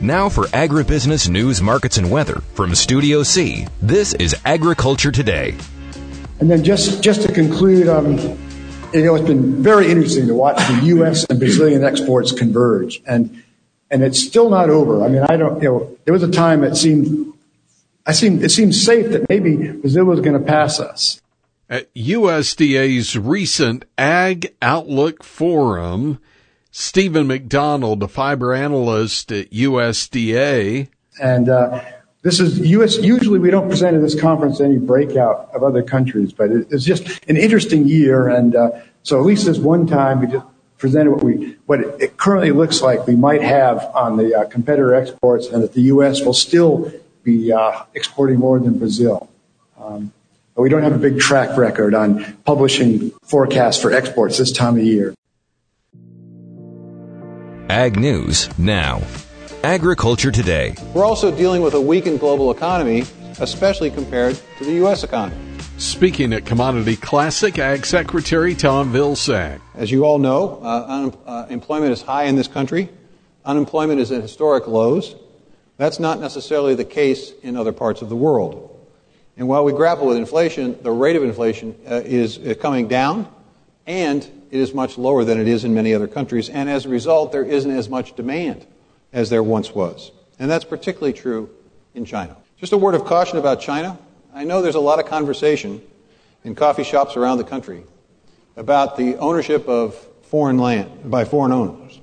Now for agribusiness news, markets, and weather from Studio C. This is Agriculture Today. And then just, just to conclude, um, you know, it's been very interesting to watch the U.S. and Brazilian exports converge. And, and it's still not over. I mean, I don't, you know, there was a time it seemed, I seemed, it seemed safe that maybe Brazil was going to pass us. At USDA's recent Ag Outlook Forum, Stephen McDonald, a fiber analyst at USDA. And uh, this is US. Usually, we don't present at this conference any breakout of other countries, but it's just an interesting year. And uh, so, at least this one time, we just presented what we what it currently looks like we might have on the uh, competitor exports, and that the U.S. will still be uh, exporting more than Brazil. Um, but we don't have a big track record on publishing forecasts for exports this time of year. Ag News now. Agriculture Today. We're also dealing with a weakened global economy, especially compared to the U.S. economy. Speaking at Commodity Classic, Ag Secretary Tom Vilsack. As you all know, uh, unemployment uh, is high in this country. Unemployment is at historic lows. That's not necessarily the case in other parts of the world. And while we grapple with inflation, the rate of inflation uh, is uh, coming down, and it is much lower than it is in many other countries. And as a result, there isn't as much demand as there once was. And that's particularly true in China. Just a word of caution about China. I know there's a lot of conversation in coffee shops around the country about the ownership of foreign land by foreign owners,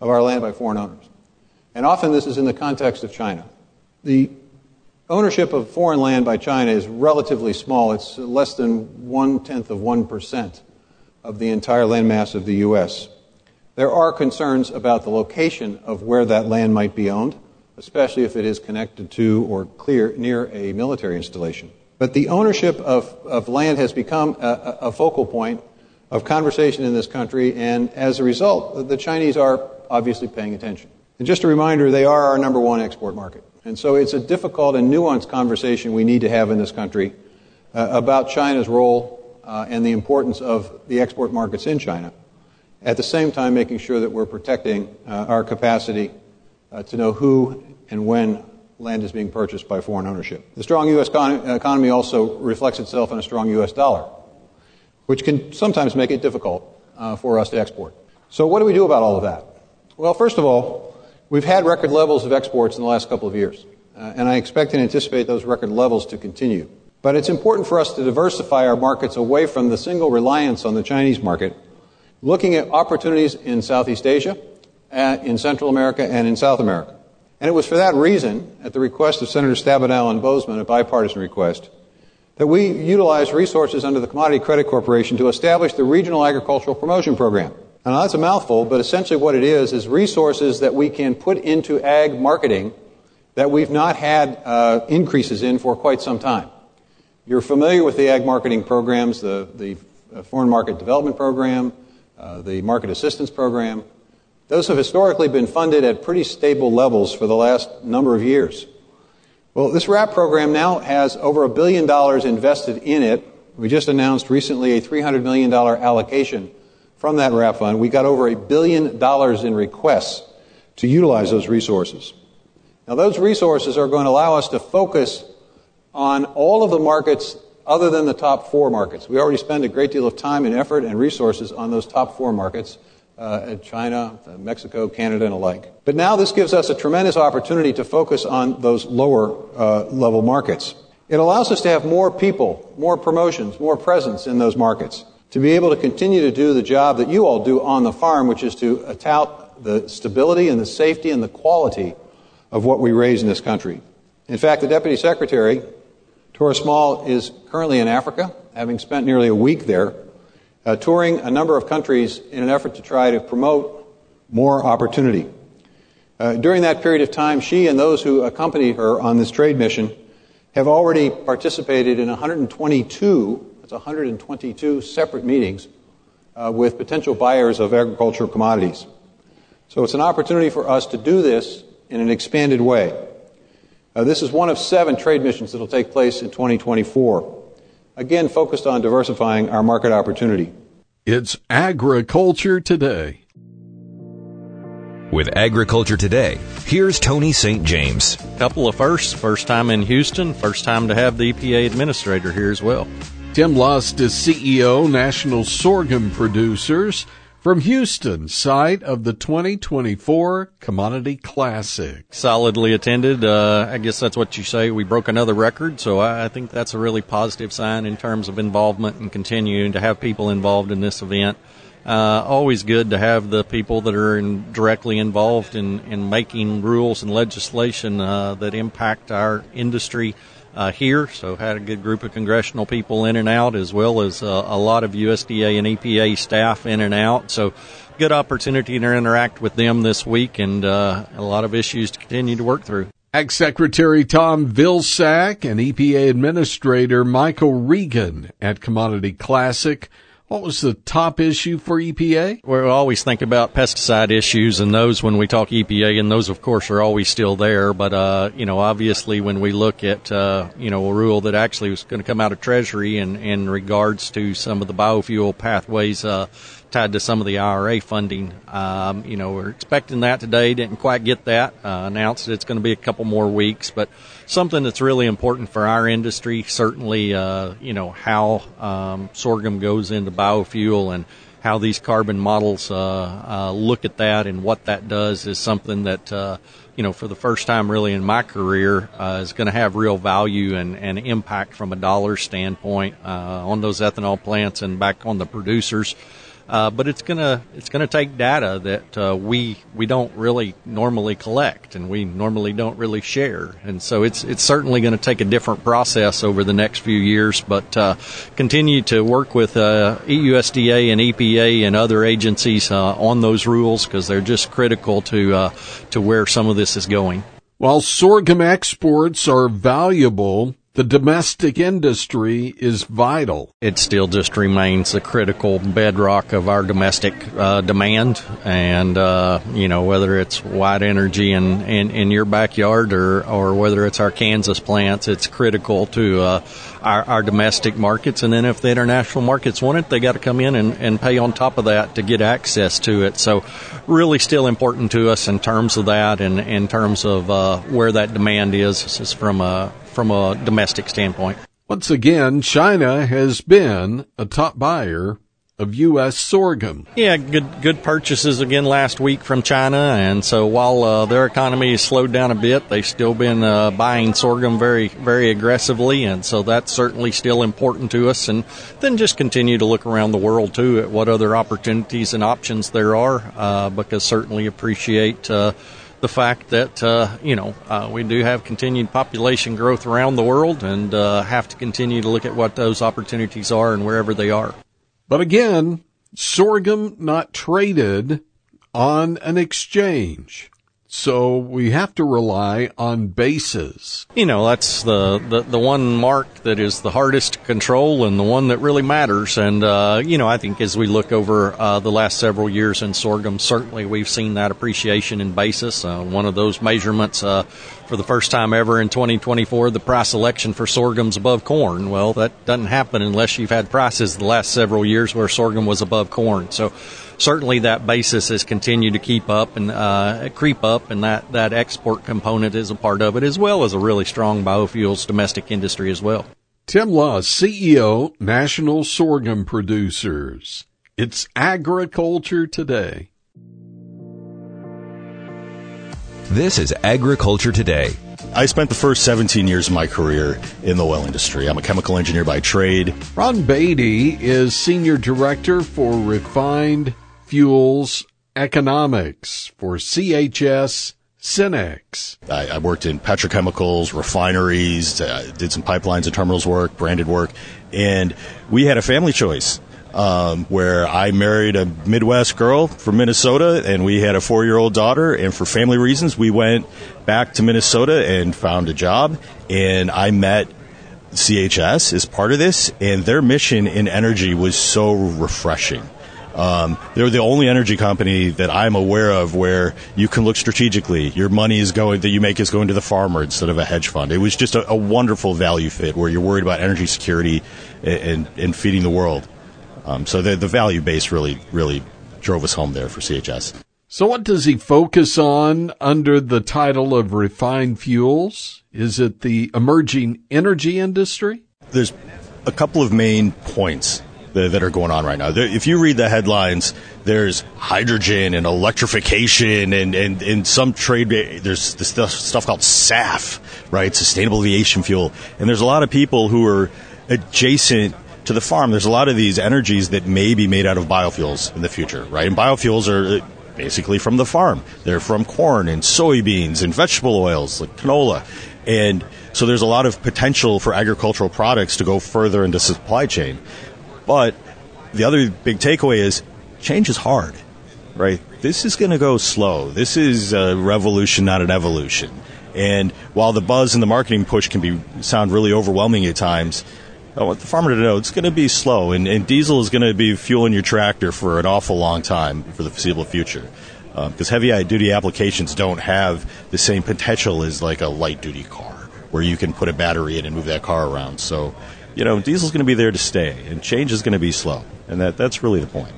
of our land by foreign owners. And often this is in the context of China. The ownership of foreign land by China is relatively small. It's less than one tenth of 1% of the entire landmass of the U.S. There are concerns about the location of where that land might be owned, especially if it is connected to or clear near a military installation. But the ownership of, of land has become a, a focal point of conversation in this country, and as a result, the Chinese are obviously paying attention. And just a reminder, they are our number one export market. And so it's a difficult and nuanced conversation we need to have in this country uh, about China's role uh, and the importance of the export markets in China at the same time making sure that we're protecting uh, our capacity uh, to know who and when land is being purchased by foreign ownership. The strong U.S. Con- economy also reflects itself in a strong U.S. dollar, which can sometimes make it difficult uh, for us to export. So, what do we do about all of that? Well, first of all, we've had record levels of exports in the last couple of years, uh, and I expect and anticipate those record levels to continue. But it's important for us to diversify our markets away from the single reliance on the Chinese market looking at opportunities in Southeast Asia, uh, in Central America, and in South America. And it was for that reason, at the request of Senator Stabenow and Boozman, a bipartisan request, that we utilized resources under the Commodity Credit Corporation to establish the Regional Agricultural Promotion Program. Now, that's a mouthful, but essentially what it is is resources that we can put into ag marketing that we've not had uh, increases in for quite some time. You're familiar with the ag marketing programs, the, the uh, Foreign Market Development Program, uh, the Market Assistance Program. Those have historically been funded at pretty stable levels for the last number of years. Well, this RAP program now has over a billion dollars invested in it. We just announced recently a $300 million allocation from that RAP fund. We got over a billion dollars in requests to utilize those resources. Now, those resources are going to allow us to focus on all of the markets other than the top four markets. We already spend a great deal of time and effort and resources on those top four markets uh, China, uh, Mexico, Canada, and alike. But now this gives us a tremendous opportunity to focus on those lower uh, level markets. It allows us to have more people, more promotions, more presence in those markets, to be able to continue to do the job that you all do on the farm, which is to tout the stability and the safety and the quality of what we raise in this country. In fact, the Deputy Secretary Torres Small is currently in Africa, having spent nearly a week there, uh, touring a number of countries in an effort to try to promote more opportunity. Uh, during that period of time, she and those who accompany her on this trade mission have already participated in 122, that's 122 separate meetings uh, with potential buyers of agricultural commodities. So it's an opportunity for us to do this in an expanded way. Uh, this is one of seven trade missions that will take place in 2024. Again, focused on diversifying our market opportunity. It's Agriculture Today. With Agriculture Today, here's Tony St. James. Couple of firsts. First time in Houston, first time to have the EPA administrator here as well. Tim Lust is CEO, National Sorghum Producers from Houston, site of the 2024 Commodity Classic. Solidly attended. Uh, I guess that's what you say. We broke another record, so I, I think that's a really positive sign in terms of involvement and continuing to have people involved in this event. Uh, always good to have the people that are in, directly involved in, in making rules and legislation uh, that impact our industry uh, here. So had a good group of congressional people in and out, as well as uh, a lot of USDA and EPA staff in and out. So good opportunity to interact with them this week, and uh, a lot of issues to continue to work through. Ag Secretary Tom Vilsack and EPA Administrator Michael Regan at Commodity Classic what was the top issue for EPA? We always think about pesticide issues and those when we talk EPA, and those, of course, are always still there. But, uh, you know, obviously when we look at, uh, you know, a rule that actually was going to come out of Treasury in, in regards to some of the biofuel pathways, uh, tied to some of the IRA funding. Um, you know, we're expecting that today. Didn't quite get that. Uh, announced it's going to be a couple more weeks, but something that's really important for our industry. Certainly, uh, you know how um, sorghum goes into biofuel and how these carbon models uh, uh, look at that and what that does is something that uh, you know for the first time really in my career uh, is going to have real value and, and impact from a dollar standpoint on those ethanol plants and back on the producers. Uh, but it's gonna it's gonna take data that uh, we we don't really normally collect and we normally don't really share, and so it's it's certainly going to take a different process over the next few years. But uh, continue to work with uh, EUSDA and EPA and other agencies uh, on those rules because they're just critical to uh, to where some of this is going. While sorghum exports are valuable, the domestic industry is vital. It still just remains the critical bedrock of our domestic uh, demand. And, uh, you know, whether it's white energy in, in, in, your backyard or, or whether it's our Kansas plants, it's critical to uh, our, our domestic markets. And then if the international markets want it, they got to come in and, and pay on top of that to get access to it. So, really still important to us in terms of that and in terms of uh, where that demand is, is from a from a domestic standpoint. Once again, China has been a top buyer of U.S. sorghum. Yeah, good good purchases again last week from China, and so while uh, their economy has slowed down a bit, they've still been uh, buying sorghum very very aggressively, and so that's certainly still important to us. And then just continue to look around the world too at what other opportunities and options there are, uh, because certainly appreciate uh, the fact that uh, you know uh, we do have continued population growth around the world and uh, have to continue to look at what those opportunities are and wherever they are. But again, sorghum not traded on an exchange. So we have to rely on bases. You know, that's the, the, the one mark that is the hardest to control and the one that really matters. And, uh, you know, I think as we look over uh, the last several years in sorghum, certainly we've seen that appreciation in basis. Uh, one of those measurements uh, for the first time ever in 2024, the price selection for sorghum's above corn. Well, that doesn't happen unless you've had prices the last several years where sorghum was above corn. So, certainly that basis has continued to keep up and uh, creep up, and that, that export component is a part of it, as well as a really strong biofuels domestic industry as well. Tim Lust, CEO, National Sorghum Producers. It's agriculture today. This is Agriculture Today. I spent the first 17 years of my career in the oil industry. I'm a chemical engineer by trade. Ron Beatty is Senior Director for Refined Fuels Economics for CHS Cenex. I, I worked in petrochemicals, refineries, uh, did some pipelines and terminals work, branded work, and we had a family choice. Um, where I married a Midwest girl from Minnesota, and we had a four-year-old daughter. And for family reasons, we went back to Minnesota and found a job. And I met CHS as part of this, and their mission in energy was so refreshing. Um, they're the only energy company that I'm aware of where you can look strategically. Your money is going that you make is going to the farmer instead of a hedge fund. It was just a, a wonderful value fit where you're worried about energy security and, and, and feeding the world. Um, so the, the value base really really drove us home there for CHS. So, what does he focus on under the title of refined fuels? Is it the emerging energy industry? There's a couple of main points that, are going on right now. If you read the headlines, there's hydrogen and electrification and, and, and some trade, there's this stuff, stuff called SAF, right? Sustainable aviation fuel. And there's a lot of people who are adjacent to the farm. There's a lot of these energies that may be made out of biofuels in the future, right? And biofuels are uh, basically from the farm. They're from corn and soybeans and vegetable oils like canola. And so there's a lot of potential for agricultural products to go further into supply chain. But the other big takeaway is change is hard, right? This is going to go slow. This is a revolution, not an evolution. And while the buzz and the marketing push can be sound really overwhelming at times, I want the farmer to know it's going to be slow, and, and diesel is going to be fueling your tractor for an awful long time for the foreseeable future. Because um, heavy duty applications don't have the same potential as like a light duty car, where you can put a battery in and move that car around. So, you know, diesel's going to be there to stay, and change is going to be slow, and that that's really the point.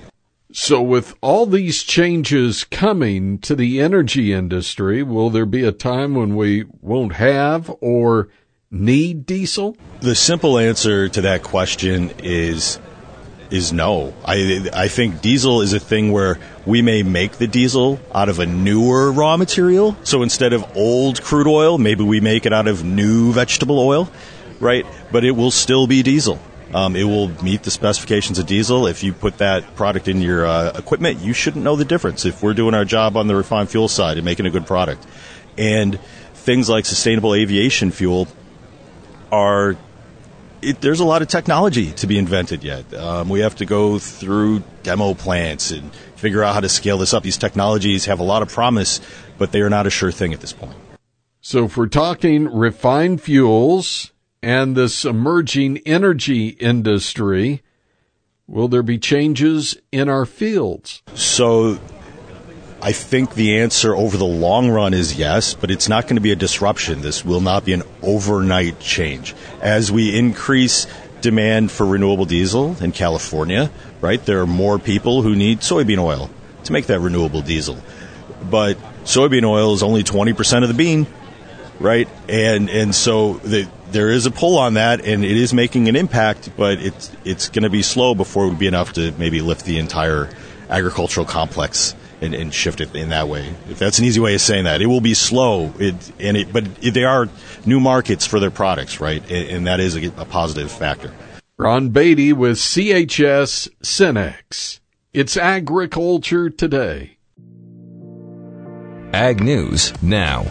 So, with all these changes coming to the energy industry, will there be a time when we won't have or need diesel? The simple answer to that question is is no. I I think diesel is a thing where we may make the diesel out of a newer raw material. So instead of old crude oil, maybe we make it out of new vegetable oil, right? But it will still be diesel. Um, it will meet the specifications of diesel. If you put that product in your uh, equipment, you shouldn't know the difference. If we're doing our job on the refined fuel side and making a good product, and things like sustainable aviation fuel are it, there's a lot of technology to be invented yet. Um, we have to go through demo plants and figure out how to scale this up. These technologies have a lot of promise, but they are not a sure thing at this point. So, if we're talking refined fuels and this emerging energy industry, will there be changes in our fields? So, I think the answer over the long run is yes, but it's not going to be a disruption. This will not be an overnight change. As we increase demand for renewable diesel in California, right, there are more people who need soybean oil to make that renewable diesel. But soybean oil is only 20% of the bean, right? And, and so the, there is a pull on that and it is making an impact, but it's, it's going to be slow before it would be enough to maybe lift the entire agricultural complex and, and, shift it in that way. If that's an easy way of saying that, it will be slow. It, and it, but it, they are new markets for their products, right? And, and that is a, a positive factor. Ron Beatty with CHS Cenex. It's agriculture today. Ag News now.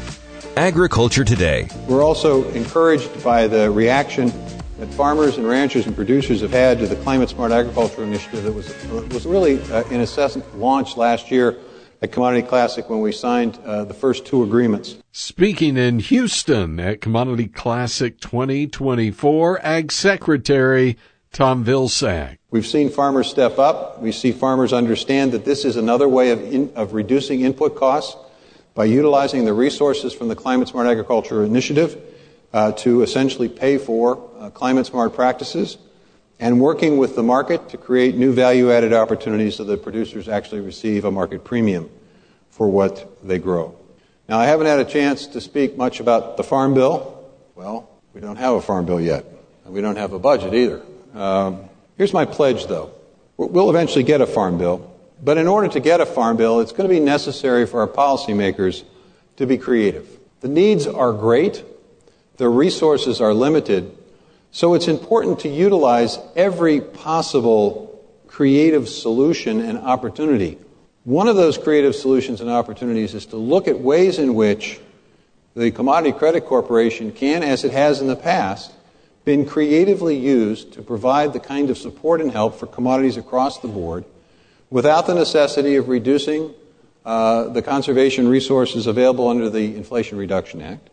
Agriculture Today. We're also encouraged by the reaction that farmers and ranchers and producers have had to the Climate Smart Agriculture Initiative that was, was really, uh, in essence, launched last year at Commodity Classic when we signed uh, the first two agreements. Speaking in Houston at Commodity Classic 2024, Ag Secretary Tom Vilsack. We've seen farmers step up. We see farmers understand that this is another way of, in, of reducing input costs by utilizing the resources from the Climate Smart Agriculture Initiative uh, to essentially pay for uh, climate smart practices and working with the market to create new value added opportunities so that producers actually receive a market premium for what they grow. Now, I haven't had a chance to speak much about the Farm Bill. Well, we don't have a Farm Bill yet, and we don't have a budget either. Um, here's my pledge, though. We'll eventually get a Farm Bill, but in order to get a Farm Bill, it's going to be necessary for our policymakers to be creative. The needs are great, the resources are limited, so it's important to utilize every possible creative solution and opportunity. One of those creative solutions and opportunities is to look at ways in which the Commodity Credit Corporation can, as it has in the past, been creatively used to provide the kind of support and help for commodities across the board without the necessity of reducing uh, the conservation resources available under the Inflation Reduction Act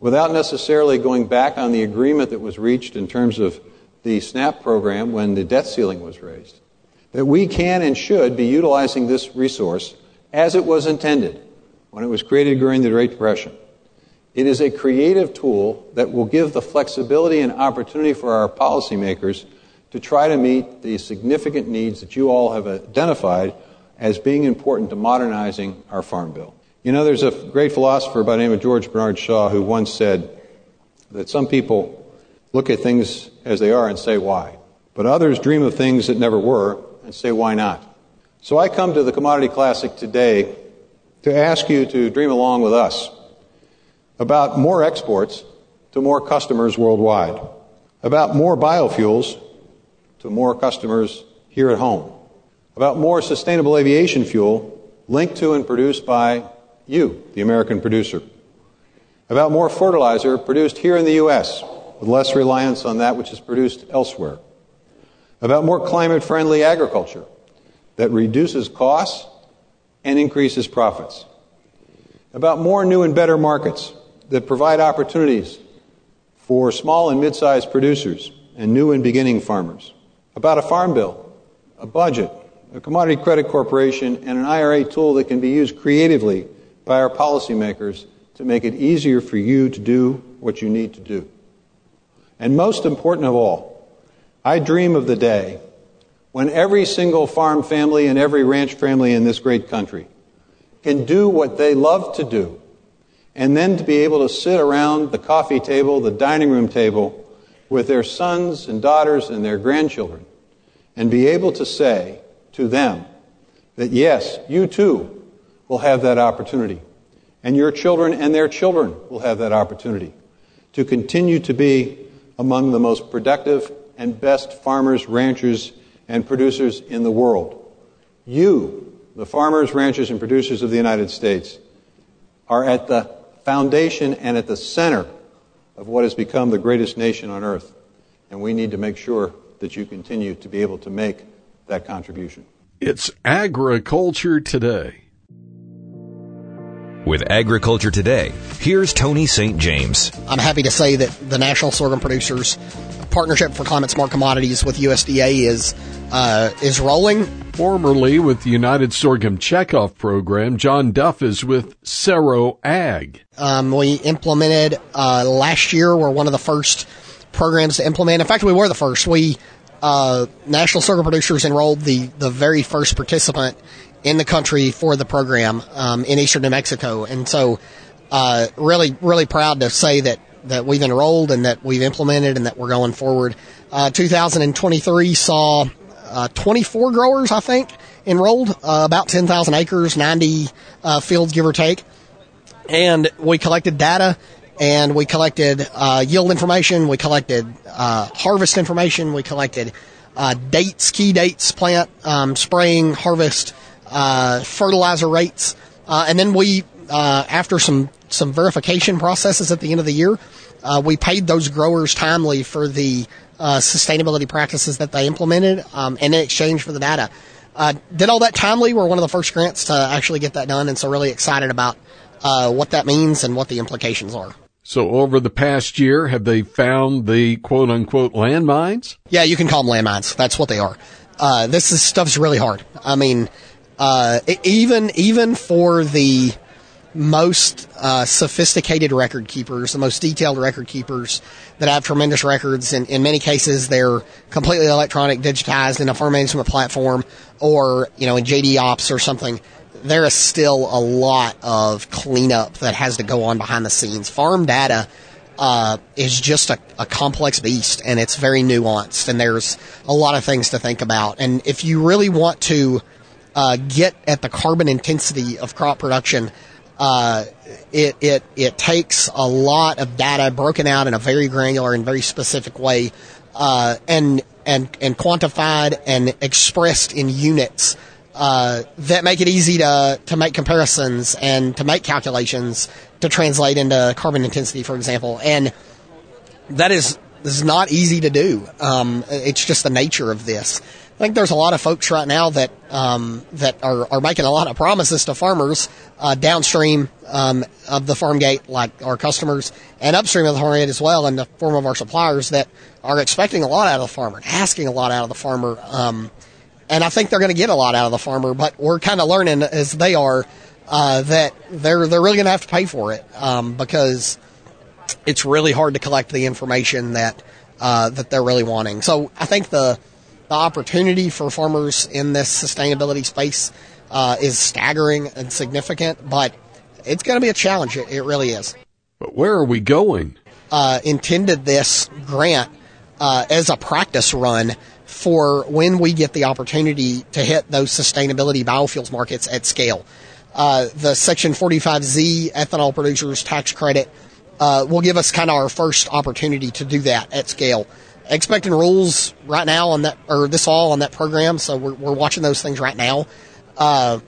without necessarily going back on the agreement that was reached in terms of the SNAP program when the debt ceiling was raised, that we can and should be utilizing this resource as it was intended when it was created during the Great Depression. It is a creative tool that will give the flexibility and opportunity for our policymakers to try to meet the significant needs that you all have identified as being important to modernizing our farm bill. You know, there's a great philosopher by the name of George Bernard Shaw who once said that some people look at things as they are and say why, but others dream of things that never were and say why not. So I come to the Commodity Classic today to ask you to dream along with us about more exports to more customers worldwide, about more biofuels to more customers here at home, about more sustainable aviation fuel linked to and produced by you, the American producer, about more fertilizer produced here in the U.S. with less reliance on that which is produced elsewhere, about more climate friendly agriculture that reduces costs and increases profits, about more new and better markets that provide opportunities for small and mid sized producers and new and beginning farmers, about a farm bill, a budget, a commodity credit corporation, and an IRA tool that can be used creatively by our policymakers to make it easier for you to do what you need to do. And most important of all, I dream of the day when every single farm family and every ranch family in this great country can do what they love to do, and then to be able to sit around the coffee table, the dining room table, with their sons and daughters and their grandchildren, and be able to say to them that yes, you too will have that opportunity, and your children and their children will have that opportunity to continue to be among the most productive and best farmers, ranchers, and producers in the world. You, the farmers, ranchers, and producers of the United States, are at the foundation and at the center of what has become the greatest nation on earth. And we need to make sure that you continue to be able to make that contribution. It's Agriculture Today. With Agriculture Today, here's Tony St. James. I'm happy to say that the National Sorghum Producers Partnership for Climate Smart Commodities with USDA is uh, is rolling. Formerly with the United Sorghum Checkoff Program, John Duff is with Cero Ag. Um, we implemented uh, last year. We're one of the first programs to implement. In fact, we were the first. We uh, National Sorghum Producers enrolled the the very first participant in the country for the program um, in eastern New Mexico, and so uh, really really proud to say that that we've enrolled and that we've implemented and that we're going forward. Uh, 2023 saw uh, 24 growers, I think, enrolled, uh, about 10,000 acres, 90 uh, fields, give or take. And we collected data and we collected uh, yield information, we collected uh, harvest information, we collected dates, key dates, plant um, spraying, harvest, fertilizer rates, and then we, after some some verification processes at the end of the year. Uh, we paid those growers timely for the uh, sustainability practices that they implemented, um, and in exchange for the data. Uh, did all that timely. We're one of the first grants to actually get that done, and so really excited about uh, what that means and what the implications are. So over the past year, have they found the quote unquote landmines? Yeah, you can call them landmines. That's what they are. Uh, this is, stuff's really hard. I mean, uh, even even for the most uh, sophisticated record keepers, the most detailed record keepers that have tremendous records. And in many cases, they're completely electronic, digitized in a farm management platform or, you know, in JD Ops or something. There is still a lot of cleanup that has to go on behind the scenes. Farm data uh, is just a, a complex beast and it's very nuanced and there's a lot of things to think about. And if you really want to uh, get at the carbon intensity of crop production, uh, it, it, it takes a lot of data broken out in a very granular and very specific way, uh, and, and, and quantified and expressed in units, uh, that make it easy to, to make comparisons and to make calculations to translate into carbon intensity, for example. And that is, is not easy to do. Um, it's just the nature of this. I think there's a lot of folks right now that um, that are, are making a lot of promises to farmers uh, downstream um, of the farm gate, like our customers, and upstream of the farm gate as well, in the form of our suppliers that are expecting a lot out of the farmer, asking a lot out of the farmer, um, and I think they're going to get a lot out of the farmer. But we're kind of learning as they are uh, that they're they're really going to have to pay for it um, because it's really hard to collect the information that uh, that they're really wanting. So I think the the opportunity for farmers in this sustainability space uh, is staggering and significant, but it's going to be a challenge. It, it, really is. But where are we going? Uh, intended this grant uh, as a practice run for when we get the opportunity to hit those sustainability biofuels markets at scale. Uh, the Section 45Z ethanol producers tax credit uh, will give us kind of our first opportunity to do that at scale. Expecting rules right now on that, or this all on that program, so we're, we're watching those things right now. Uh,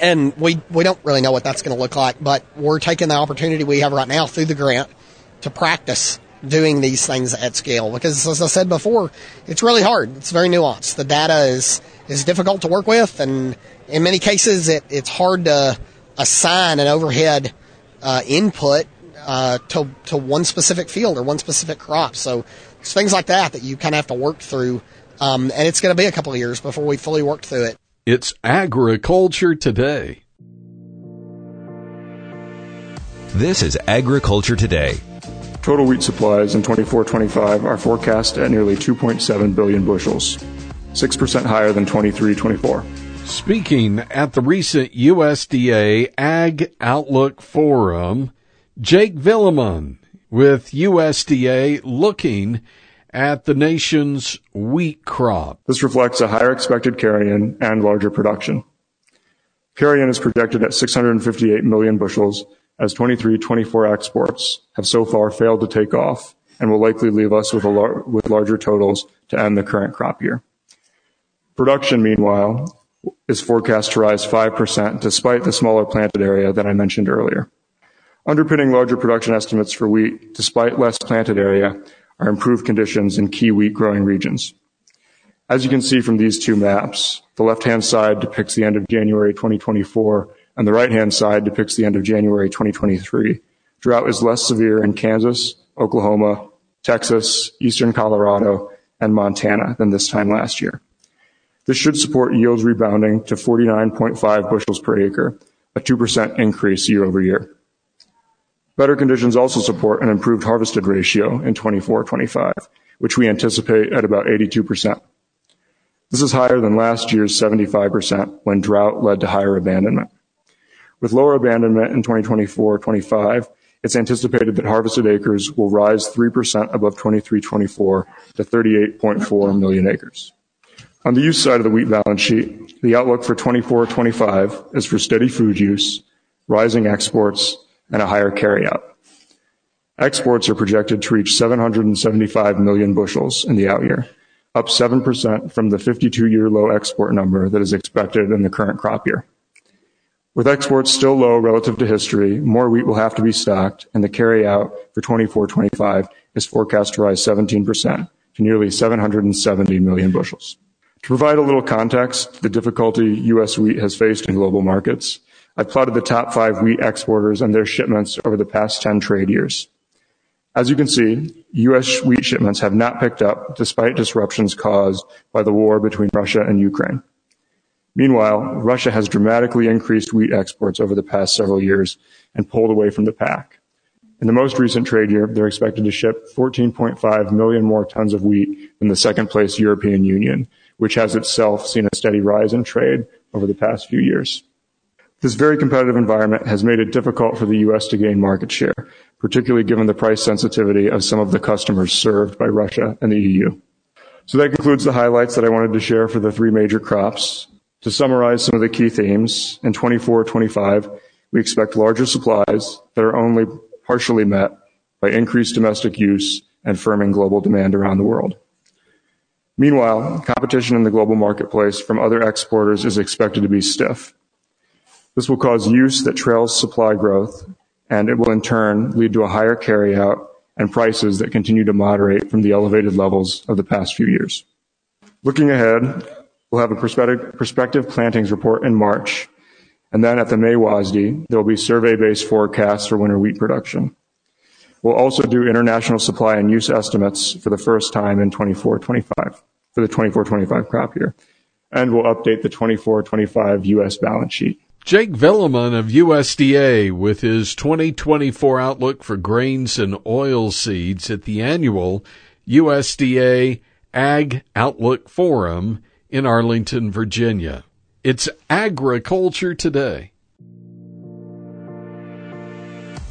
and we, we don't really know what that's going to look like, but we're taking the opportunity we have right now through the grant to practice doing these things at scale because as I said before, it's really hard. It's very nuanced. The data is, is difficult to work with and in many cases it, it's hard to assign an overhead uh, input uh, to, to one specific field or one specific crop. So it's things like that that you kind of have to work through. Um, and it's going to be a couple of years before we fully work through it. It's agriculture today. This is Agriculture Today. Total wheat supplies in 24 25 are forecast at nearly 2.7 billion bushels, 6% higher than 23 24. Speaking at the recent USDA Ag Outlook Forum, Jake Vuillemin with USDA looking at the nation's wheat crop. This reflects a higher expected carry-in and larger production. Carry-in is projected at 658 million bushels as 23-24 exports have so far failed to take off and will likely leave us with, lar- with larger totals to end the current crop year. Production, meanwhile, is forecast to rise 5% despite the smaller planted area that I mentioned earlier. Underpinning larger production estimates for wheat, despite less planted area, are improved conditions in key wheat growing regions. As you can see from these two maps, the left-hand side depicts the end of January 2024 and the right-hand side depicts the end of January 2023. Drought is less severe in Kansas, Oklahoma, Texas, eastern Colorado, and Montana than this time last year. This should support yields rebounding to 49.5 bushels per acre, a 2% increase year over year. Better conditions also support an improved harvested ratio in 24-25, which we anticipate at about 82%. This is higher than last year's 75% when drought led to higher abandonment. With lower abandonment in 2024-25, it's anticipated that harvested acres will rise 3% above 23-24 to 38.4 million acres. On the use side of the wheat balance sheet, the outlook for 24-25 is for steady food use, rising exports, and a higher carryout. Exports are projected to reach 775 million bushels in the out year, up 7% from the 52-year low export number that is expected in the current crop year. With exports still low relative to history, more wheat will have to be stocked, and the carryout for 24-25 is forecast to rise 17% to nearly 770 million bushels. To provide a little context, the difficulty U.S. wheat has faced in global markets, I plotted the top five wheat exporters and their shipments over the past 10 trade years. As you can see, U.S. wheat shipments have not picked up despite disruptions caused by the war between Russia and Ukraine. Meanwhile, Russia has dramatically increased wheat exports over the past several years and pulled away from the pack. In the most recent trade year, they're expected to ship 14.5 million more tons of wheat than the second place European Union, which has itself seen a steady rise in trade over the past few years. This very competitive environment has made it difficult for the U.S. to gain market share, particularly given the price sensitivity of some of the customers served by Russia and the EU. So that concludes the highlights that I wanted to share for the three major crops. To summarize some of the key themes, in 24-25, we expect larger supplies that are only partially met by increased domestic use and firming global demand around the world. Meanwhile, competition in the global marketplace from other exporters is expected to be stiff. This will cause use that trails supply growth, and it will in turn lead to a higher carryout and prices that continue to moderate from the elevated levels of the past few years. Looking ahead, we'll have a prospective, plantings report in March, and then at the May WASDE, there will be survey-based forecasts for winter wheat production. We'll also do international supply and use estimates for the first time in 24-25, for the 24-25 crop year. And we'll update the 24-25 U.S. balance sheet. Jake Vuillemin of USDA with his 2024 outlook for grains and oil seeds at the annual USDA Ag Outlook Forum in Arlington, Virginia. It's Agriculture Today.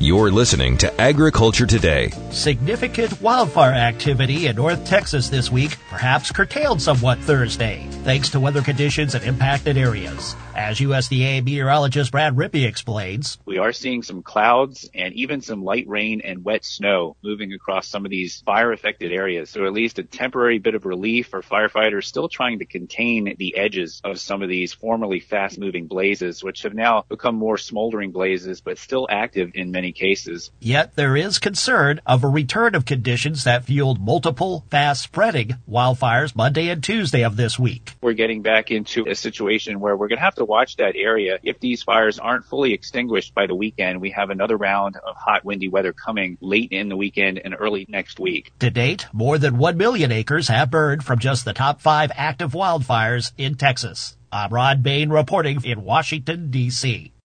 You're listening to Agriculture Today. Significant wildfire activity in North Texas this week, perhaps curtailed somewhat Thursday, thanks to weather conditions in impacted areas. As USDA meteorologist Brad Rippey explains, we are seeing some clouds and even some light rain and wet snow moving across some of these fire affected areas. So at least a temporary bit of relief for firefighters still trying to contain the edges of some of these formerly fast moving blazes, which have now become more smoldering blazes, but still active in many cases. Yet there is concern of a return of conditions that fueled multiple fast spreading wildfires Monday and Tuesday of this week. We're getting back into a situation where we're going to have to watch that area. If these fires aren't fully extinguished by the weekend, we have another round of hot, windy weather coming late in the weekend and early next week. To date, more than 1 million acres have burned from just the top five active wildfires in Texas. I'm Rod Bain reporting in Washington, D.C.